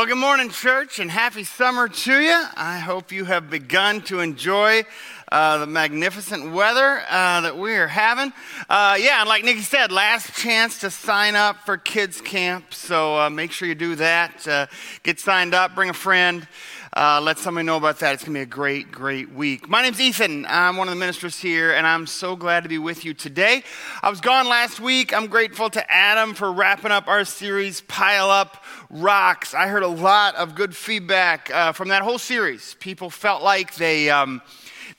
Well, good morning, church, and happy summer to you. I hope you have begun to enjoy uh, the magnificent weather uh, that we are having. Uh, yeah, and like Nikki said, last chance to sign up for kids' camp. So uh, make sure you do that. Uh, get signed up, bring a friend. Uh, let somebody know about that. It's going to be a great, great week. My name's Ethan. I'm one of the ministers here, and I'm so glad to be with you today. I was gone last week. I'm grateful to Adam for wrapping up our series, Pile Up Rocks. I heard a lot of good feedback uh, from that whole series. People felt like they. Um,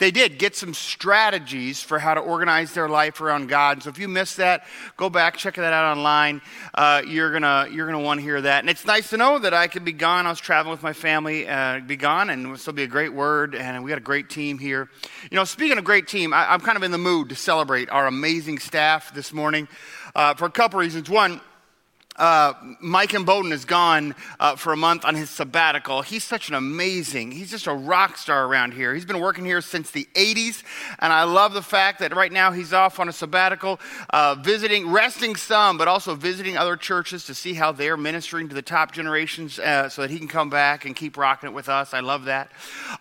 they did get some strategies for how to organize their life around God. So if you missed that, go back, check that out online. Uh, you're gonna you're gonna want to hear that. And it's nice to know that I could be gone. I was traveling with my family, uh, be gone, and this will be a great word. And we got a great team here. You know, speaking of great team, I, am kind of in the mood to celebrate our amazing staff this morning uh, for a couple reasons. One uh, Mike and Bowden is gone uh, for a month on his sabbatical. He's such an amazing, he's just a rock star around here. He's been working here since the 80s, and I love the fact that right now he's off on a sabbatical, uh, visiting, resting some, but also visiting other churches to see how they're ministering to the top generations uh, so that he can come back and keep rocking it with us. I love that.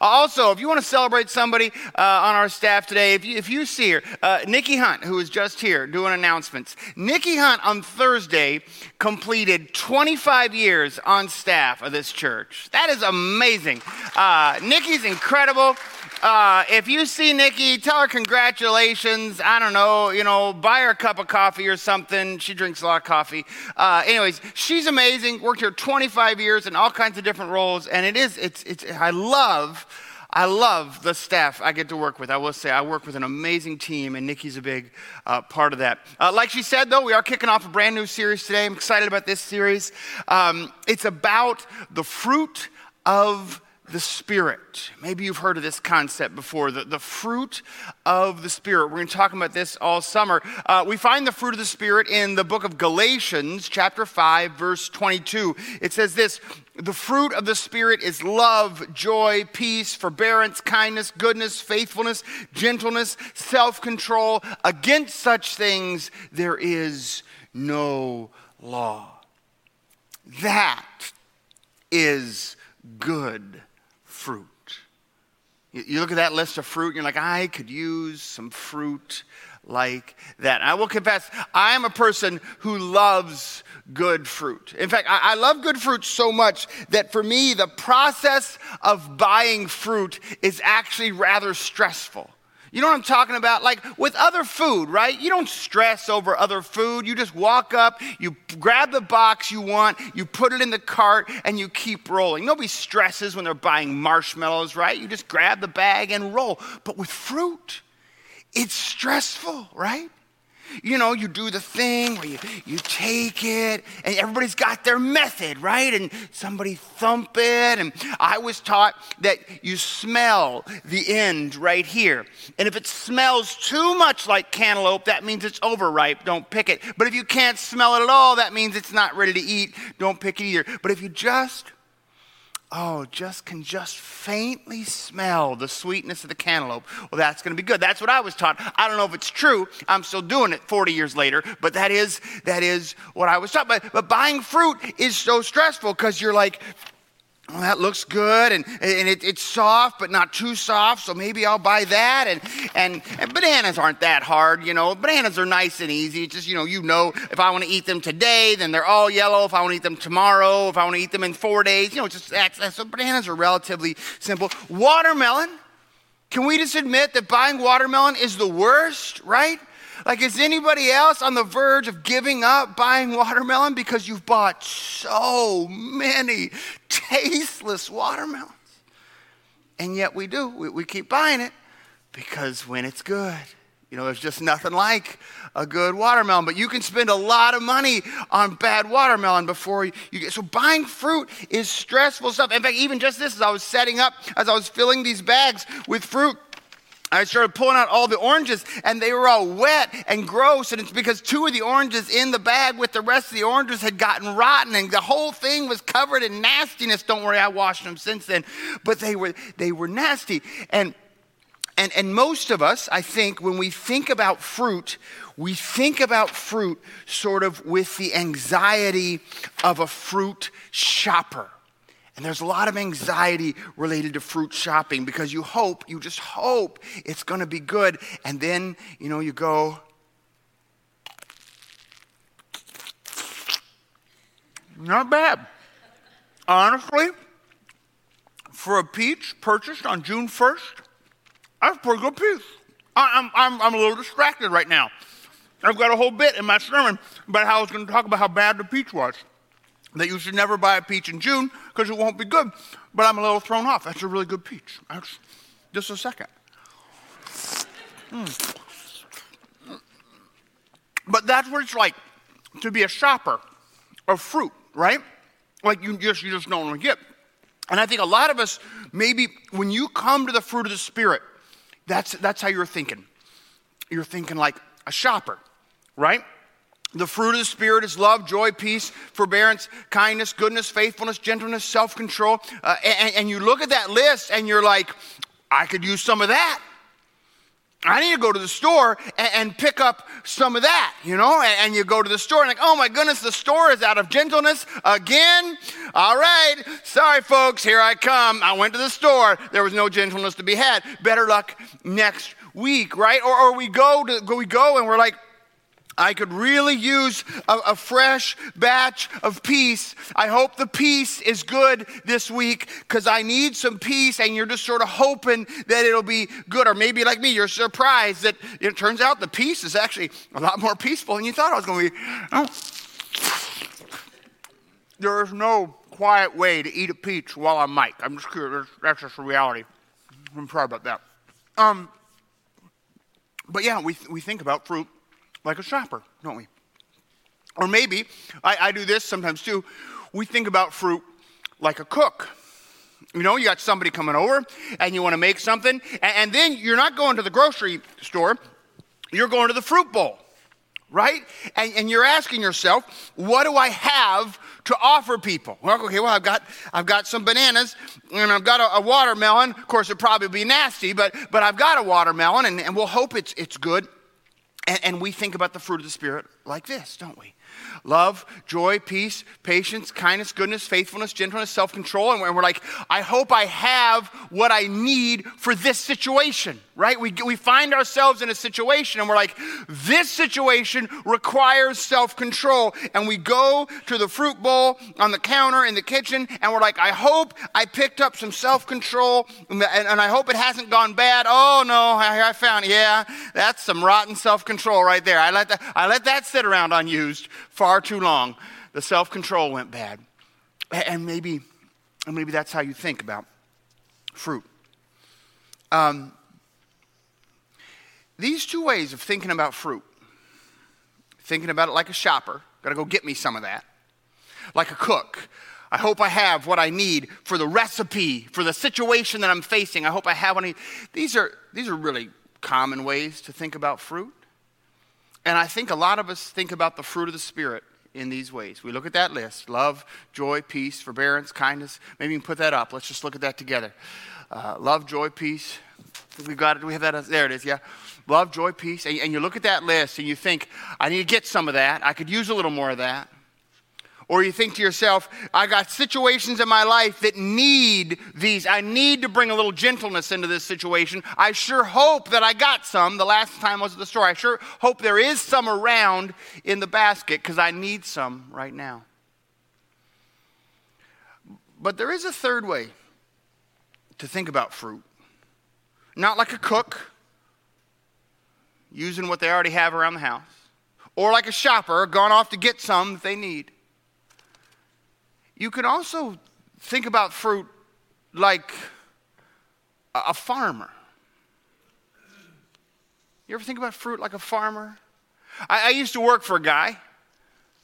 also, if you want to celebrate somebody uh, on our staff today, if you, if you see her, uh, Nikki Hunt, who is just here doing announcements, Nikki Hunt on Thursday completed 25 years on staff of this church. That is amazing. Uh, Nikki's incredible. Uh, if you see Nikki, tell her congratulations. I don't know, you know, buy her a cup of coffee or something. She drinks a lot of coffee. Uh, anyways, she's amazing. Worked here 25 years in all kinds of different roles, and it is, it's, it's, I love I love the staff I get to work with. I will say I work with an amazing team, and Nikki's a big uh, part of that. Uh, like she said, though, we are kicking off a brand new series today. I'm excited about this series. Um, it's about the fruit of the Spirit. Maybe you've heard of this concept before the, the fruit of the Spirit. We're going to talk about this all summer. Uh, we find the fruit of the Spirit in the book of Galatians, chapter 5, verse 22. It says this The fruit of the Spirit is love, joy, peace, forbearance, kindness, goodness, faithfulness, gentleness, self control. Against such things there is no law. That is good fruit. You look at that list of fruit, and you're like, I could use some fruit like that. I will confess, I am a person who loves good fruit. In fact, I, love good fruit so much that for me, the process of buying fruit is actually rather stressful. You know what I'm talking about? Like with other food, right? You don't stress over other food. You just walk up, you grab the box you want, you put it in the cart, and you keep rolling. Nobody stresses when they're buying marshmallows, right? You just grab the bag and roll. But with fruit, it's stressful, right? You know, you do the thing where you, you take it, and everybody's got their method, right? And somebody thump it. And I was taught that you smell the end right here. And if it smells too much like cantaloupe, that means it's overripe. Don't pick it. But if you can't smell it at all, that means it's not ready to eat. Don't pick it either. But if you just oh, just can just faintly smell the sweetness of the cantaloupe, well, that's going to be good. That's what I was taught. I don't know if it's true. I'm still doing it 40 years later, but that is that is what I was taught. But, but buying fruit is so stressful because you're like, well, that looks good and, and it, it's soft but not too soft so maybe i'll buy that. And, and, and bananas aren't that hard you know. Bananas are nice and easy. It's just you know you know if i want to eat them today then they're all yellow. If i want to eat them tomorrow if i want to eat them in four days you know just that's so bananas are relatively simple. Watermelon can we just admit that buying watermelon is the worst right Like, is anybody else on the verge of giving up buying watermelon because you've bought so many tasteless watermelons? And yet we do. We, we keep buying it because when it's good, you know, there's just nothing like a good watermelon. But you can spend a lot of money on bad watermelon before you, get. So buying fruit is stressful stuff. In fact, even just this, as I was setting up, as I was filling these bags with fruit, I started pulling out all the oranges and they were all wet and gross. And it's because two of the oranges in the bag with the rest of the oranges had gotten rotten and the whole thing was covered in nastiness. Don't worry, I washed them since then. But they were, they were nasty. And and, and most of us, I think, when we think about fruit, we think about fruit sort of with the anxiety of a fruit shopper. And there's a lot of anxiety related to fruit shopping because you hope, you just hope it's going to be good. And then, you know, you go, not bad. Honestly, for a peach purchased on June 1st, that's a pretty good peach. I'm, I'm, I'm a little distracted right now. I've got a whole bit in my sermon about how I was going to talk about how bad the peach was. That you should never buy a peach in June because it won't be good. But I'm a little thrown off. That's a really good peach. That's, just a second. Mm. But that's what it's like to be a shopper of fruit, right? Like you just you just don't want to get. And I think a lot of us, maybe when you come to the fruit of the Spirit, that's, that's how you're thinking. You're thinking like a shopper, right? The fruit of the Spirit is love, joy, peace, forbearance, kindness, goodness, faithfulness, gentleness, self control. Uh, and, and you look at that list and you're like, I could use some of that. I need to go to the store and, pick up some of that, you know? And, and, you go to the store and like, oh my goodness, the store is out of gentleness again. All right, sorry folks, here I come. I went to the store. There was no gentleness to be had. Better luck next week, right? Or, or we go to we go and we're like, I could really use a, a, fresh batch of peace. I hope the peace is good this week because I need some peace, and you're just sort of hoping that it'll be good. Or maybe, like me, you're surprised that it turns out the peace is actually a lot more peaceful than you thought it was going to be. Oh. There is no quiet way to eat a peach while I'm Mike. I'm just curious. That's just a reality. I'm sorry about that. Um, but yeah, we, we think about fruit like a shopper, don't we? Or maybe, I, I do this sometimes too, we think about fruit like a cook. You know, you got somebody coming over and you want to make something, and, and, then you're not going to the grocery store, you're going to the fruit bowl, right? And, and you're asking yourself, what do I have to offer people? Well, okay, well, I've got, I've got some bananas and I've got a, a watermelon. Of course, it'd probably be nasty, but, but I've got a watermelon and, and we'll hope it's, it's good. And, and, we think about the fruit of the Spirit like this, don't we? Love, joy, peace, patience, kindness, goodness, faithfulness, gentleness, self control. And we're like, I hope I have what I need for this situation, right? We, we find ourselves in a situation and we're like, this situation requires self control. And we go to the fruit bowl on the counter in the kitchen and we're like, I hope I picked up some self control and, and, I hope it hasn't gone bad. Oh no, I, I found, yeah, that's some rotten self control right there. I let, that, I let that sit around unused far too long. The self control went bad. And maybe, and maybe that's how you think about fruit. Um, these two ways of thinking about fruit thinking about it like a shopper, gotta go get me some of that, like a cook. I hope I have what I need for the recipe, for the situation that I'm facing. I hope I have any. These are, these are really common ways to think about fruit. And I think a lot of us think about the fruit of the Spirit in these ways. We look at that list love, joy, peace, forbearance, kindness. Maybe you can put that up. Let's just look at that together. Uh, love, joy, peace. We've got it. We have that. There it is. Yeah. Love, joy, peace. And, and you look at that list and you think, I need to get some of that. I could use a little more of that. Or you think to yourself, I got situations in my life that need these. I need to bring a little gentleness into this situation. I sure hope that I got some the last time I was at the store. I sure hope there is some around in the basket because I need some right now. But there is a third way to think about fruit. Not like a cook, using what they already have around the house, or like a shopper gone off to get some that they need. You can also think about fruit like a farmer. You ever think about fruit like a farmer? I, I, used to work for a guy,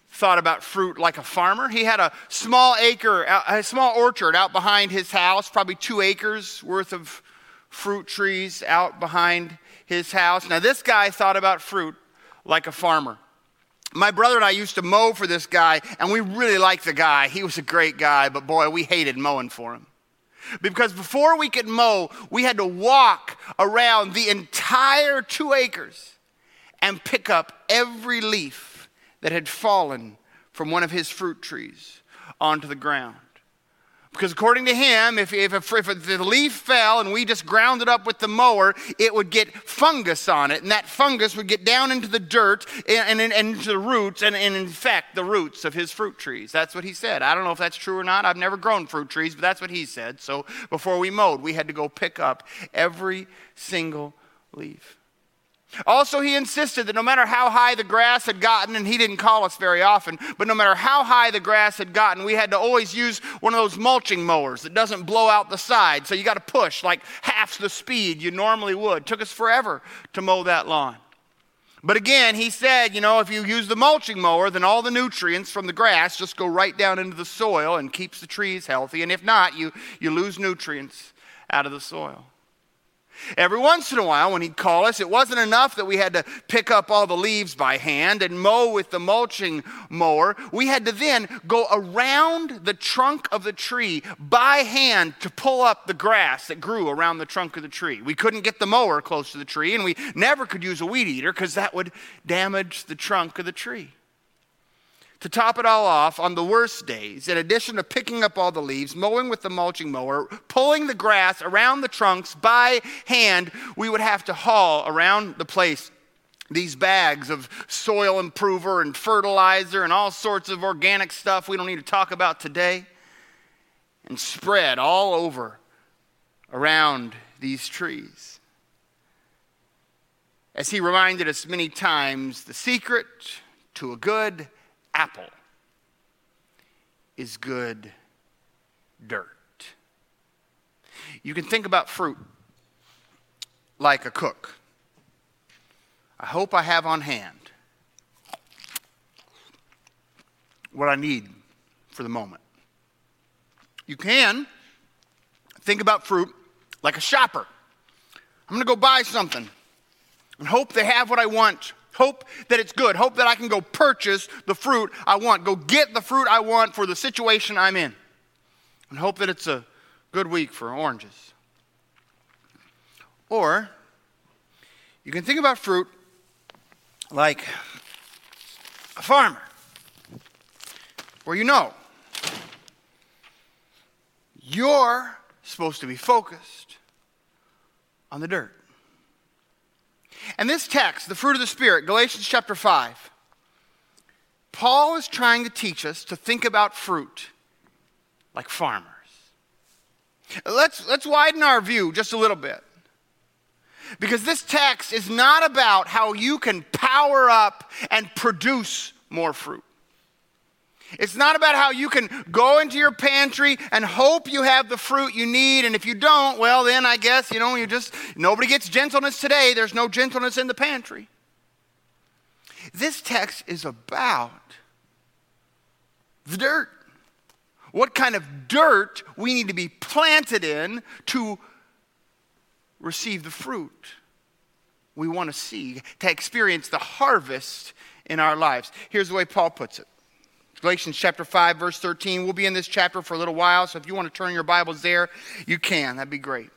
thought about fruit like a farmer. He had a small acre, a small orchard out behind his house, probably two acres worth of fruit trees out behind his house. Now, this guy thought about fruit like a farmer. My brother and I used to mow for this guy, and we really liked the guy. He was a great guy, but boy, we hated mowing for him. Because before we could mow, we had to walk around the entire two acres and pick up every leaf that had fallen from one of his fruit trees onto the ground. Because according to him, if, if, if, if, the leaf fell and we just ground it up with the mower, it would get fungus on it. And that fungus would get down into the dirt and, and, and into the roots and, and, infect the roots of his fruit trees. That's what he said. I don't know if that's true or not. I've never grown fruit trees, but that's what he said. So before we mowed, we had to go pick up every single leaf. Also, he insisted that no matter how high the grass had gotten, and he didn't call us very often, but no matter how high the grass had gotten, we had to always use one of those mulching mowers that doesn't blow out the side. So you got to push like half the speed you normally would. It took us forever to mow that lawn. But again, he said, you know, if you use the mulching mower, then all the nutrients from the grass just go right down into the soil and keeps the trees healthy. And if not, you, you lose nutrients out of the soil. Every once in a while, when he'd call us, it wasn't enough that we had to pick up all the leaves by hand and mow with the mulching mower. We had to then go around the trunk of the tree by hand to pull up the grass that grew around the trunk of the tree. We couldn't get the mower close to the tree, and we never could use a weed eater because that would damage the trunk of the tree. To top it all off, on the worst days, in addition to picking up all the leaves, mowing with the mulching mower, pulling the grass around the trunks by hand, we would have to haul around the place these bags of soil improver and fertilizer and all sorts of organic stuff we don't need to talk about today and spread all over around these trees. As he reminded us many times, the secret to a good apple is good dirt. You can think about fruit like a cook. I hope I have on hand what I need for the moment. You can think about fruit like a shopper. I'm going to go buy something and hope they have what I want Hope that it's good. Hope that I can go purchase the fruit I want. Go get the fruit I want for the situation I'm in. And hope that it's a good week for oranges. Or you can think about fruit like a farmer, where you know you're supposed to be focused on the dirt. And this text, the fruit of the Spirit, Galatians chapter 5, Paul is trying to teach us to think about fruit like farmers. Let's, let's widen our view just a little bit. Because this text is not about how you can power up and produce more fruit. It's not about how you can go into your pantry and hope you have the fruit you need. And if you don't, well, then I guess, you know, you just, nobody gets gentleness today. There's no gentleness in the pantry. This text is about the dirt. What kind of dirt we need to be planted in to receive the fruit we want to see, to experience the harvest in our lives. Here's the way Paul puts it Galatians chapter 5, verse 13. We'll be in this chapter for a little while, so if you want to turn your Bibles there, you can. That'd be great.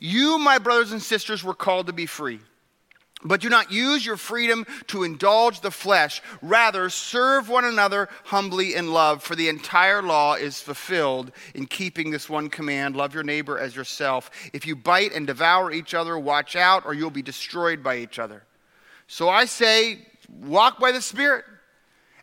You, my brothers and sisters, were called to be free. But do not use your freedom to indulge the flesh. Rather, serve one another humbly in love, for the entire law is fulfilled in keeping this one command love your neighbor as yourself. If you bite and devour each other, watch out, or you'll be destroyed by each other. So I say, walk by the Spirit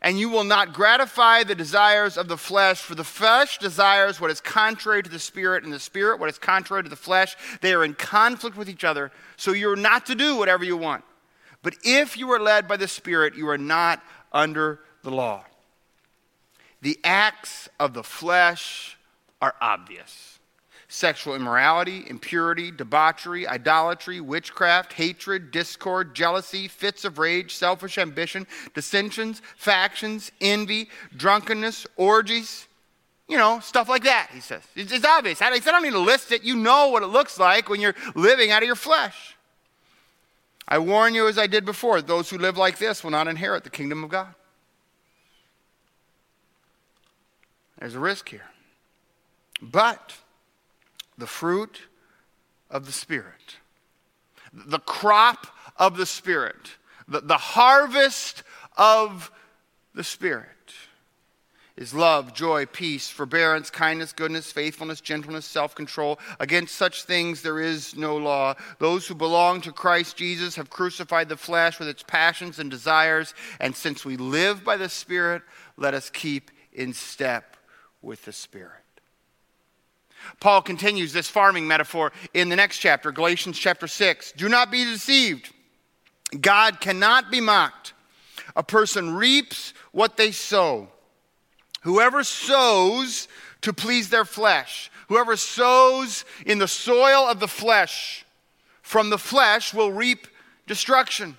and you will not gratify the desires of the flesh, for the flesh desires what is contrary to the spirit, and the spirit what is contrary to the flesh. They are in conflict with each other, so you're not to do whatever you want. But if you are led by the spirit, you are not under the law. The acts of the flesh are obvious sexual immorality, impurity, debauchery, idolatry, witchcraft, hatred, discord, jealousy, fits of rage, selfish ambition, dissensions, factions, envy, drunkenness, orgies. You know, stuff like that, he says. It's, it's obvious. I, I don't need to list it. You know what it looks like when you're living out of your flesh. I warn you, as I did before, those who live like this will not inherit the kingdom of God. There's a risk here. But the fruit of the Spirit, the crop of the Spirit, the, the harvest of the Spirit is love, joy, peace, forbearance, kindness, goodness, faithfulness, gentleness, self control. Against such things there is no law. Those who belong to Christ Jesus have crucified the flesh with its passions and desires. And since we live by the Spirit, let us keep in step with the Spirit. Paul continues this farming metaphor in the next chapter, Galatians chapter 6. Do not be deceived. God cannot be mocked. A person reaps what they sow. Whoever sows to please their flesh, whoever sows in the soil of the flesh, from the flesh will reap destruction.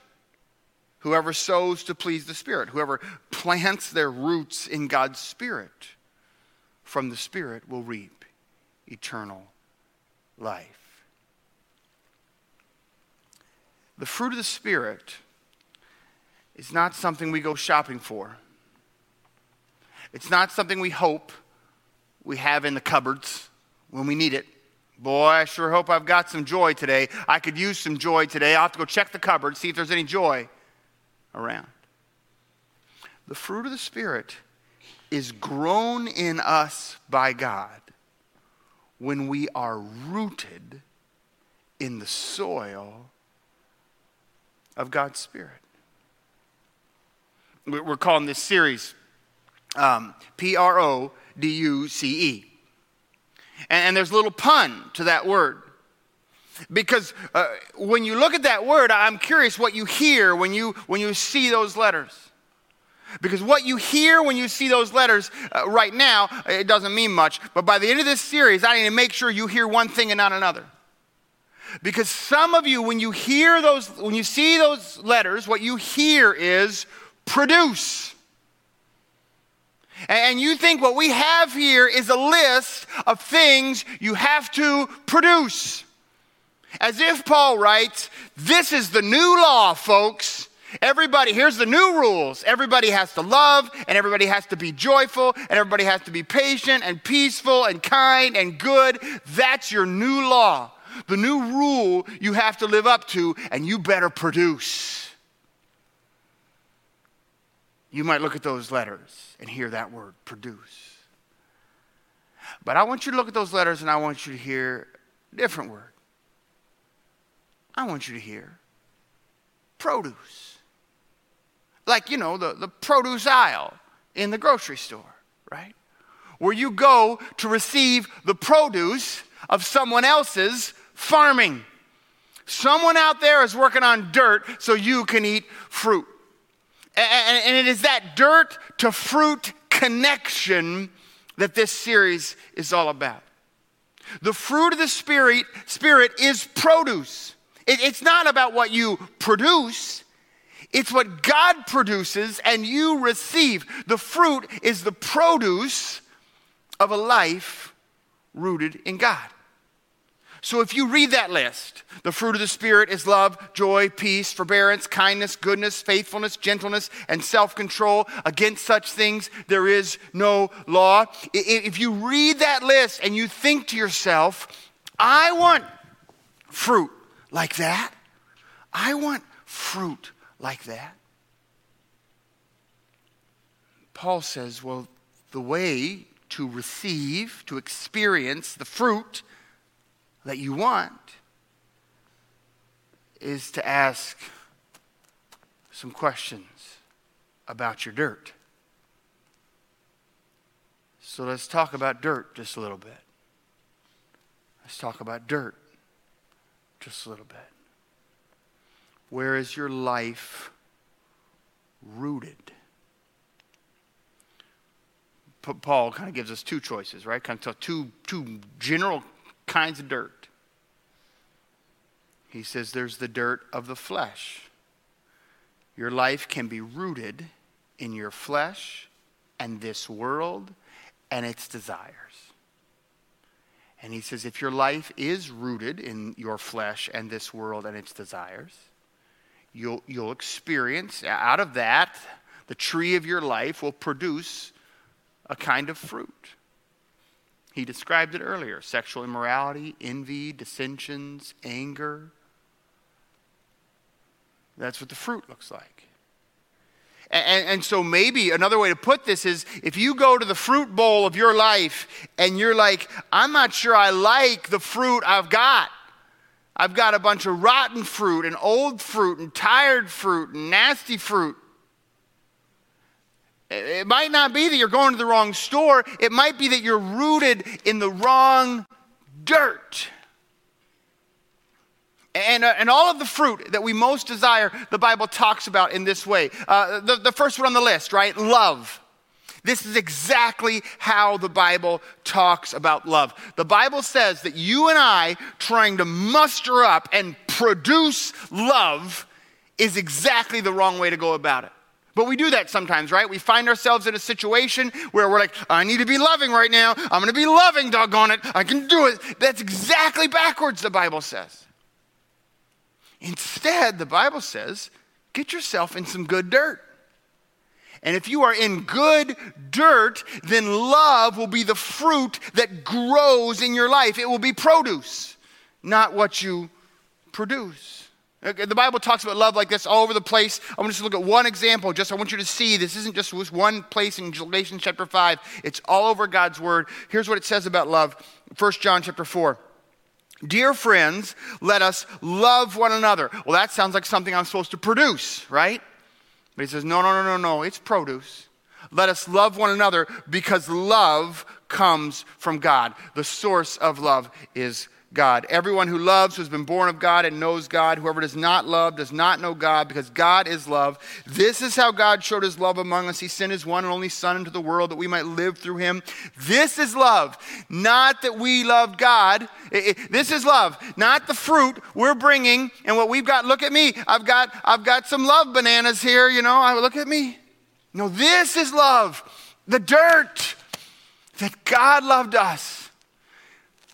Whoever sows to please the Spirit, whoever plants their roots in God's Spirit, from the Spirit will reap eternal life. The fruit of the Spirit is not something we go shopping for. It's not something we hope we have in the cupboards when we need it. Boy, I sure hope I've got some joy today. I could use some joy today. I'll have to go check the cupboard, see if there's any joy around. The fruit of the Spirit is grown in us by God when we are rooted in the soil of God's Spirit. We're calling this series um, P R O D U C E. And there's a little pun to that word. Because uh, when you look at that word, I'm curious what you hear when you, when you see those letters. Because what you hear when you see those letters uh, right now, it doesn't mean much. But by the end of this series, I need to make sure you hear one thing and not another. Because some of you, when you hear those, when you see those letters, what you hear is produce. And you think what we have here is a list of things you have to produce. As if Paul writes, This is the new law, folks. Everybody, here's the new rules. Everybody has to love, and everybody has to be joyful, and everybody has to be patient and peaceful and kind and good. That's your new law. The new rule you have to live up to, and you better produce. You might look at those letters and hear that word, produce. But I want you to look at those letters and I want you to hear a different word. I want you to hear produce like, you know, the, the produce aisle in the grocery store, right? Where you go to receive the produce of someone else's farming. Someone out there is working on dirt so you can eat fruit. And, it is that dirt to fruit connection that this series is all about. The fruit of the Spirit, Spirit is produce. It, it's not about what you produce, it's what God produces and you receive. The fruit is the produce of a life rooted in God. So if you read that list, the fruit of the Spirit is love, joy, peace, forbearance, kindness, goodness, faithfulness, gentleness, and self control. Against such things there is no law. If you read that list and you think to yourself, I want fruit like that, I want fruit like that? Paul says, well, the way to receive, to experience the fruit that you want is to ask some questions about your dirt. So let's talk about dirt just a little bit. Let's talk about dirt just a little bit. Where is your life rooted? Paul kind of gives us two choices, right? Kind of two, two general kinds of dirt. He says there's the dirt of the flesh. Your life can be rooted in your flesh and this world and its desires. And he says if your life is rooted in your flesh and this world and its desires, you'll, you'll experience out of that, the tree of your life will produce a kind of fruit. He described it earlier sexual immorality, envy, dissensions, anger. That's what the fruit looks like. And, and, so, maybe another way to put this is if you go to the fruit bowl of your life and you're like, I'm not sure I like the fruit I've got. I've got a bunch of rotten fruit and old fruit and tired fruit and nasty fruit. It might not be that you're going to the wrong store, it might be that you're rooted in the wrong dirt. And, uh, and all of the fruit that we most desire, the Bible talks about in this way. Uh, the, the first one on the list, right? Love. This is exactly how the Bible talks about love. The Bible says that you and I trying to muster up and produce love is exactly the wrong way to go about it. But we do that sometimes, right? We find ourselves in a situation where we're like, I need to be loving right now. I'm going to be loving, doggone it. I can do it. That's exactly backwards, the Bible says. Instead, the Bible says, get yourself in some good dirt. And if you are in good dirt, then love will be the fruit that grows in your life. It will be produce, not what you produce. The Bible talks about love like this all over the place. I want to just look at one example. Just I want you to see this isn't just one place in Galatians chapter 5. It's all over God's word. Here's what it says about love. 1 John chapter 4. Dear friends, let us love one another. Well, that sounds like something I'm supposed to produce, right? But he says, no, no, no, no, no. It's produce. Let us love one another because love comes from God. The source of love is God. Everyone who loves, has been born of God and knows God, whoever does not love does not know God because God is love. This is how God showed his love among us. He sent his one and only Son into the world that we might live through him. This is love. Not that we love God. It, it, this is love, not the fruit we're bringing and what we've got. Look at me. I've got, I've got some love bananas here, you know. I, look at me. No, this is love. The dirt that God loved us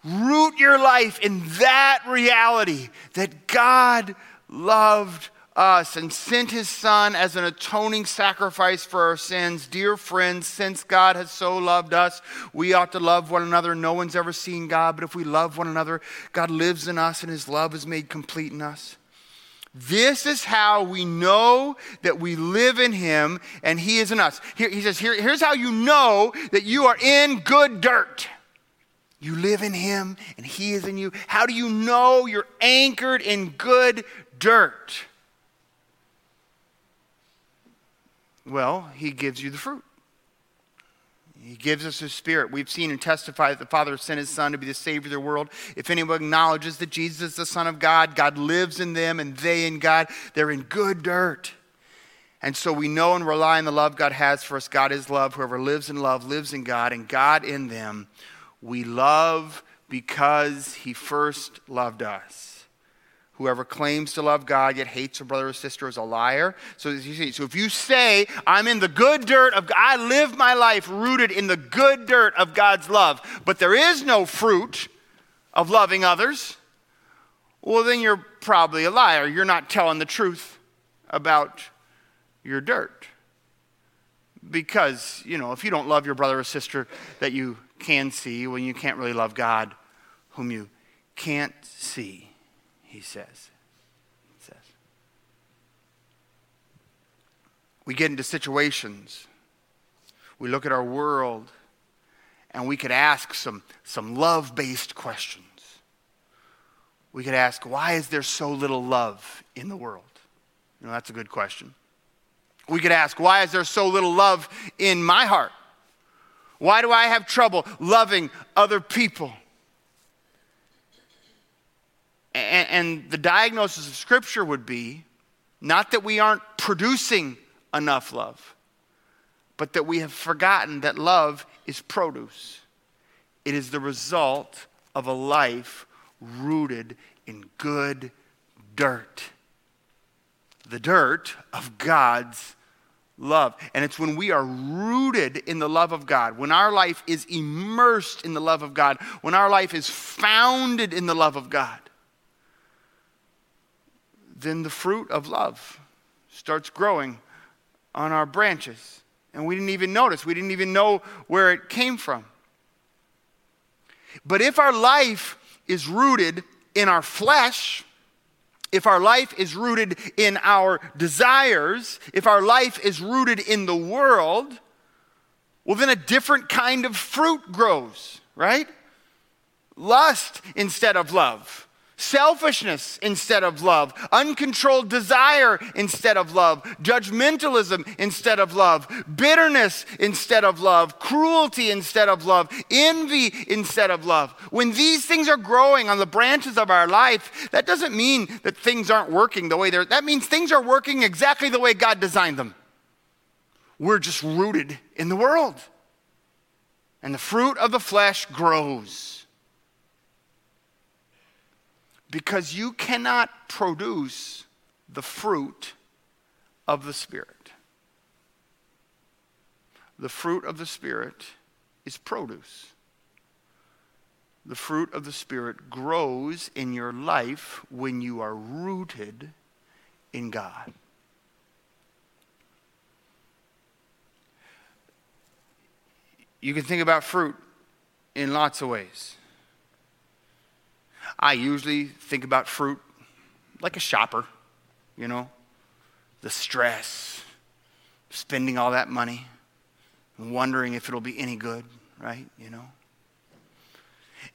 Root your life in that reality that God loved us and sent his son as an atoning sacrifice for our sins. Dear friends, since God has so loved us, we ought to love one another. No one's ever seen God, but if we love one another, God lives in us and his love is made complete in us. This is how we know that we live in him and he is in us. Here, he says, here, here's how you know that you are in good dirt. You live in Him and He is in you. How do you know you're anchored in good dirt? Well, He gives you the fruit. He gives us His Spirit. We've seen and testified that the Father sent His Son to be the Savior of the world. If anyone acknowledges that Jesus is the Son of God, God lives in them and they in God, they're in good dirt. And so we know and rely on the love God has for us. God is love. Whoever lives in love lives in God, and God in them. We love because he first loved us. Whoever claims to love God yet hates a brother or sister is a liar. So, so if you say, I'm in the good dirt of God, I live my life rooted in the good dirt of God's love, but there is no fruit of loving others, well, then you're probably a liar. You're not telling the truth about your dirt. Because, you know, if you don't love your brother or sister that you can see when you can't really love God whom you can't see, he says. He says. We get into situations, we look at our world, and we could ask some, some love based questions. We could ask, why is there so little love in the world? You know, that's a good question. We could ask, why is there so little love in my heart? Why do I have trouble loving other people? And, and, the diagnosis of Scripture would be not that we aren't producing enough love, but that we have forgotten that love is produce. It is the result of a life rooted in good dirt. The dirt of God's love. And it's when we are rooted in the love of God, when our life is immersed in the love of God, when our life is founded in the love of God, then the fruit of love starts growing on our branches. And we didn't even notice, we didn't even know where it came from. But if our life is rooted in our flesh, if our life is rooted in our desires, if our life is rooted in the world, well, then a different kind of fruit grows, right? Lust instead of love selfishness instead of love, uncontrolled desire instead of love, judgmentalism instead of love, bitterness instead of love, cruelty instead of love, envy instead of love. When these things are growing on the branches of our life, that doesn't mean that things aren't working the way they're, that means things are working exactly the way God designed them. We're just rooted in the world. And the fruit of the flesh grows because you cannot produce the fruit of the Spirit. The fruit of the Spirit is produce. The fruit of the Spirit grows in your life when you are rooted in God. You can think about fruit in lots of ways. I usually think about fruit like a shopper, you know, the stress, spending all that money, wondering if it'll be any good, right? You know.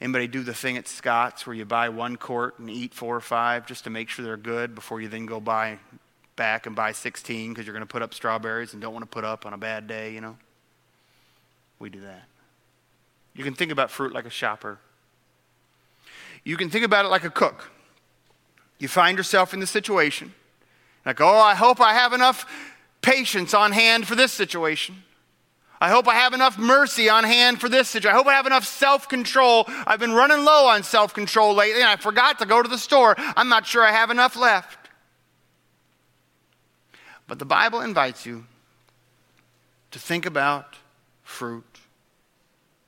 Anybody do the thing at Scott's where you buy one quart and eat four or five just to make sure they're good before you then go buy back and buy 16 because you're going to put up strawberries and don't want to put up on a bad day, you know? We do that. You can think about fruit like a shopper. You can think about it like a cook. You find yourself in the situation, like, oh, I hope I have enough patience on hand for this situation. I hope I have enough mercy on hand for this situation. I hope I have enough self control. I've been running low on self control lately and I forgot to go to the store. I'm not sure I have enough left. But the Bible invites you to think about fruit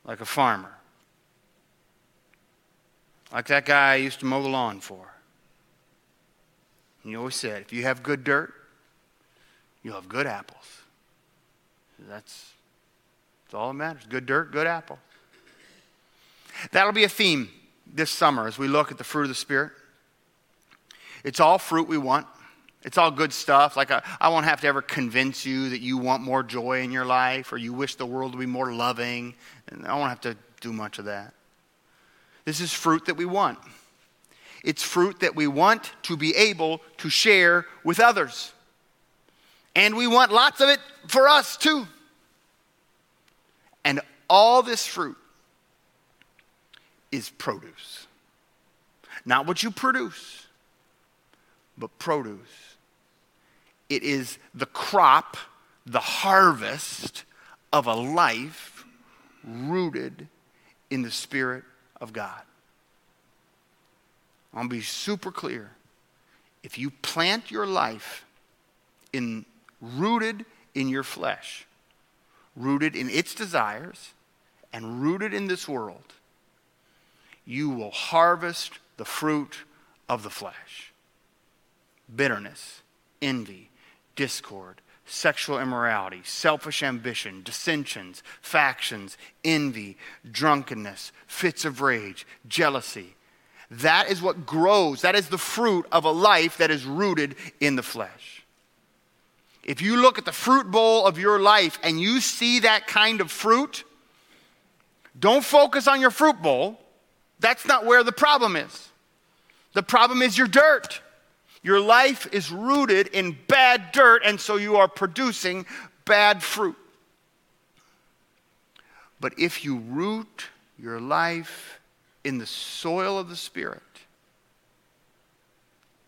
like a farmer like that guy I used to mow the lawn for. And he always said, if you have good dirt, you'll have good apples. That's, that's all that matters. Good dirt, good apple. That'll be a theme this summer as we look at the fruit of the Spirit. It's all fruit we want. It's all good stuff. Like, I, I won't have to ever convince you that you want more joy in your life or you wish the world to be more loving. And I won't have to do much of that. This is fruit that we want. It's fruit that we want to be able to share with others. And we want lots of it for us too. And all this fruit is produce. Not what you produce, but produce. It is the crop, the harvest of a life rooted in the Spirit of God. I'm going to be super clear. If you plant your life in rooted in your flesh, rooted in its desires, and rooted in this world, you will harvest the fruit of the flesh bitterness, envy, discord, sexual immorality, selfish ambition, dissensions, factions, envy, drunkenness, fits of rage, jealousy. That is what grows. That is the fruit of a life that is rooted in the flesh. If you look at the fruit bowl of your life and you see that kind of fruit, don't focus on your fruit bowl. That's not where the problem is. The problem is your dirt. Your life is rooted in bad dirt, and so you are producing bad fruit. But if you root your life in the soil of the Spirit,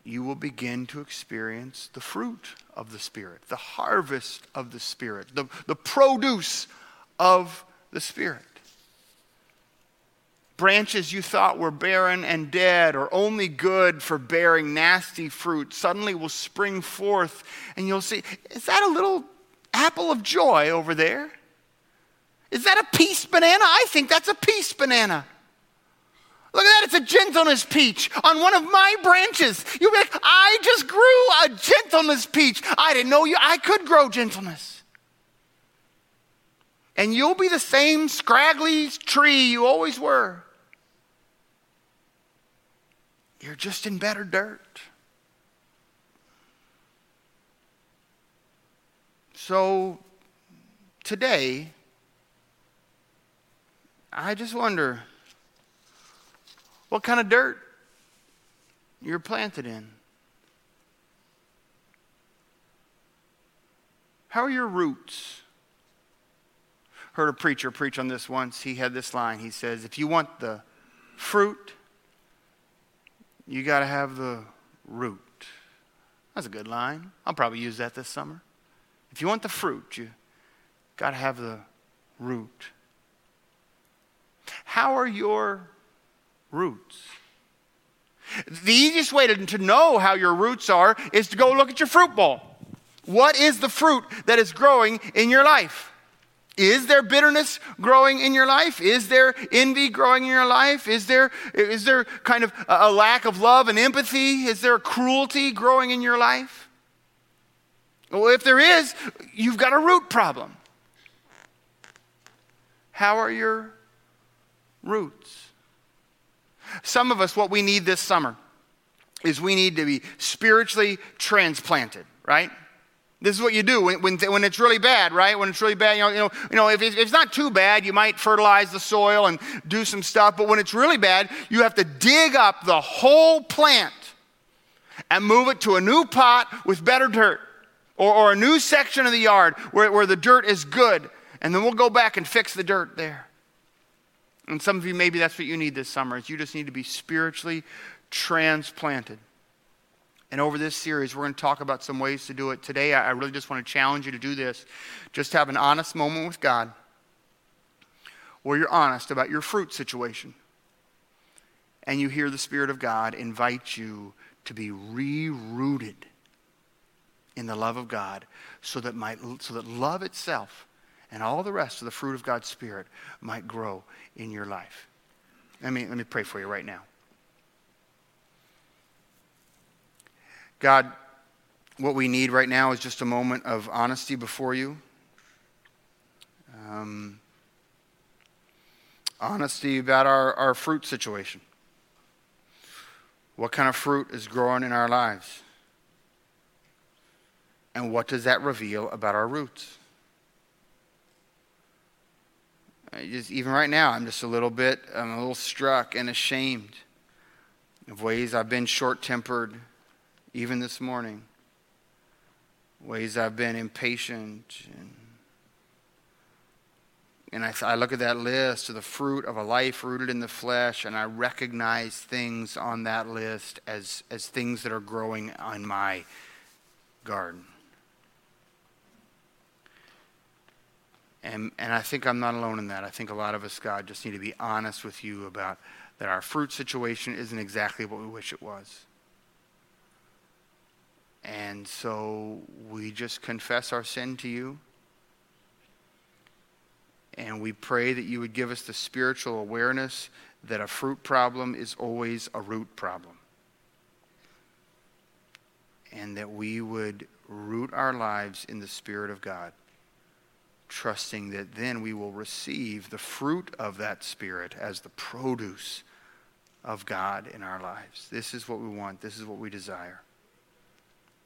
you will begin to experience the fruit of the Spirit, the harvest of the Spirit, the, the produce of the Spirit. Branches you thought were barren and dead or only good for bearing nasty fruit suddenly will spring forth, and you'll see, is that a little apple of joy over there? Is that a peace banana? I think that's a peace banana. Look at that, it's a gentleness peach on one of my branches. You'll be like, I just grew a gentleness peach. I didn't know you, I could grow gentleness. And you'll be the same scraggly tree you always were. You're just in better dirt. So today, I just wonder what kind of dirt you're planted in. How are your roots? Heard a preacher preach on this once. He had this line. He says, If you want the fruit, you got to have the root. That's a good line. I'll probably use that this summer. If you want the fruit, you got to have the root. How are your roots? The easiest way to, to know how your roots are is to go look at your fruit bowl. What is the fruit that is growing in your life? Is there bitterness growing in your life? Is there envy growing in your life? Is there, is there kind of a lack of love and empathy? Is there cruelty growing in your life? Well, if there is, you've got a root problem. How are your roots? Some of us, what we need this summer is we need to be spiritually transplanted, right? This is what you do when, when, when it's really bad, right? When it's really bad, you know, you know, you know if, if it's not too bad, you might fertilize the soil and do some stuff. But when it's really bad, you have to dig up the whole plant and move it to a new pot with better dirt or, or a new section of the yard where, where the dirt is good. And then we'll go back and fix the dirt there. And some of you, maybe that's what you need this summer, is you just need to be spiritually transplanted. And over this series, we're going to talk about some ways to do it. Today, I really just want to challenge you to do this. Just have an honest moment with God where you're honest about your fruit situation. And you hear the Spirit of God invite you to be rerooted in the love of God so that, might, so that love itself and all the rest of the fruit of God's Spirit might grow in your life. Let me, let me pray for you right now. God, what we need right now is just a moment of honesty before you. Um, honesty about our, our fruit situation. What kind of fruit is growing in our lives? And what does that reveal about our roots? Just, even right now, I'm just a little bit, I'm a little struck and ashamed of ways I've been short tempered even this morning, ways I've been impatient. And, and I, I look at that list of the fruit of a life rooted in the flesh, and I recognize things on that list as, as things that are growing on my garden. And, and I think I'm not alone in that. I think a lot of us, God, just need to be honest with you about that our fruit situation isn't exactly what we wish it was. And so we just confess our sin to you. And we pray that you would give us the spiritual awareness that a fruit problem is always a root problem. And that we would root our lives in the Spirit of God, trusting that then we will receive the fruit of that Spirit as the produce of God in our lives. This is what we want, this is what we desire.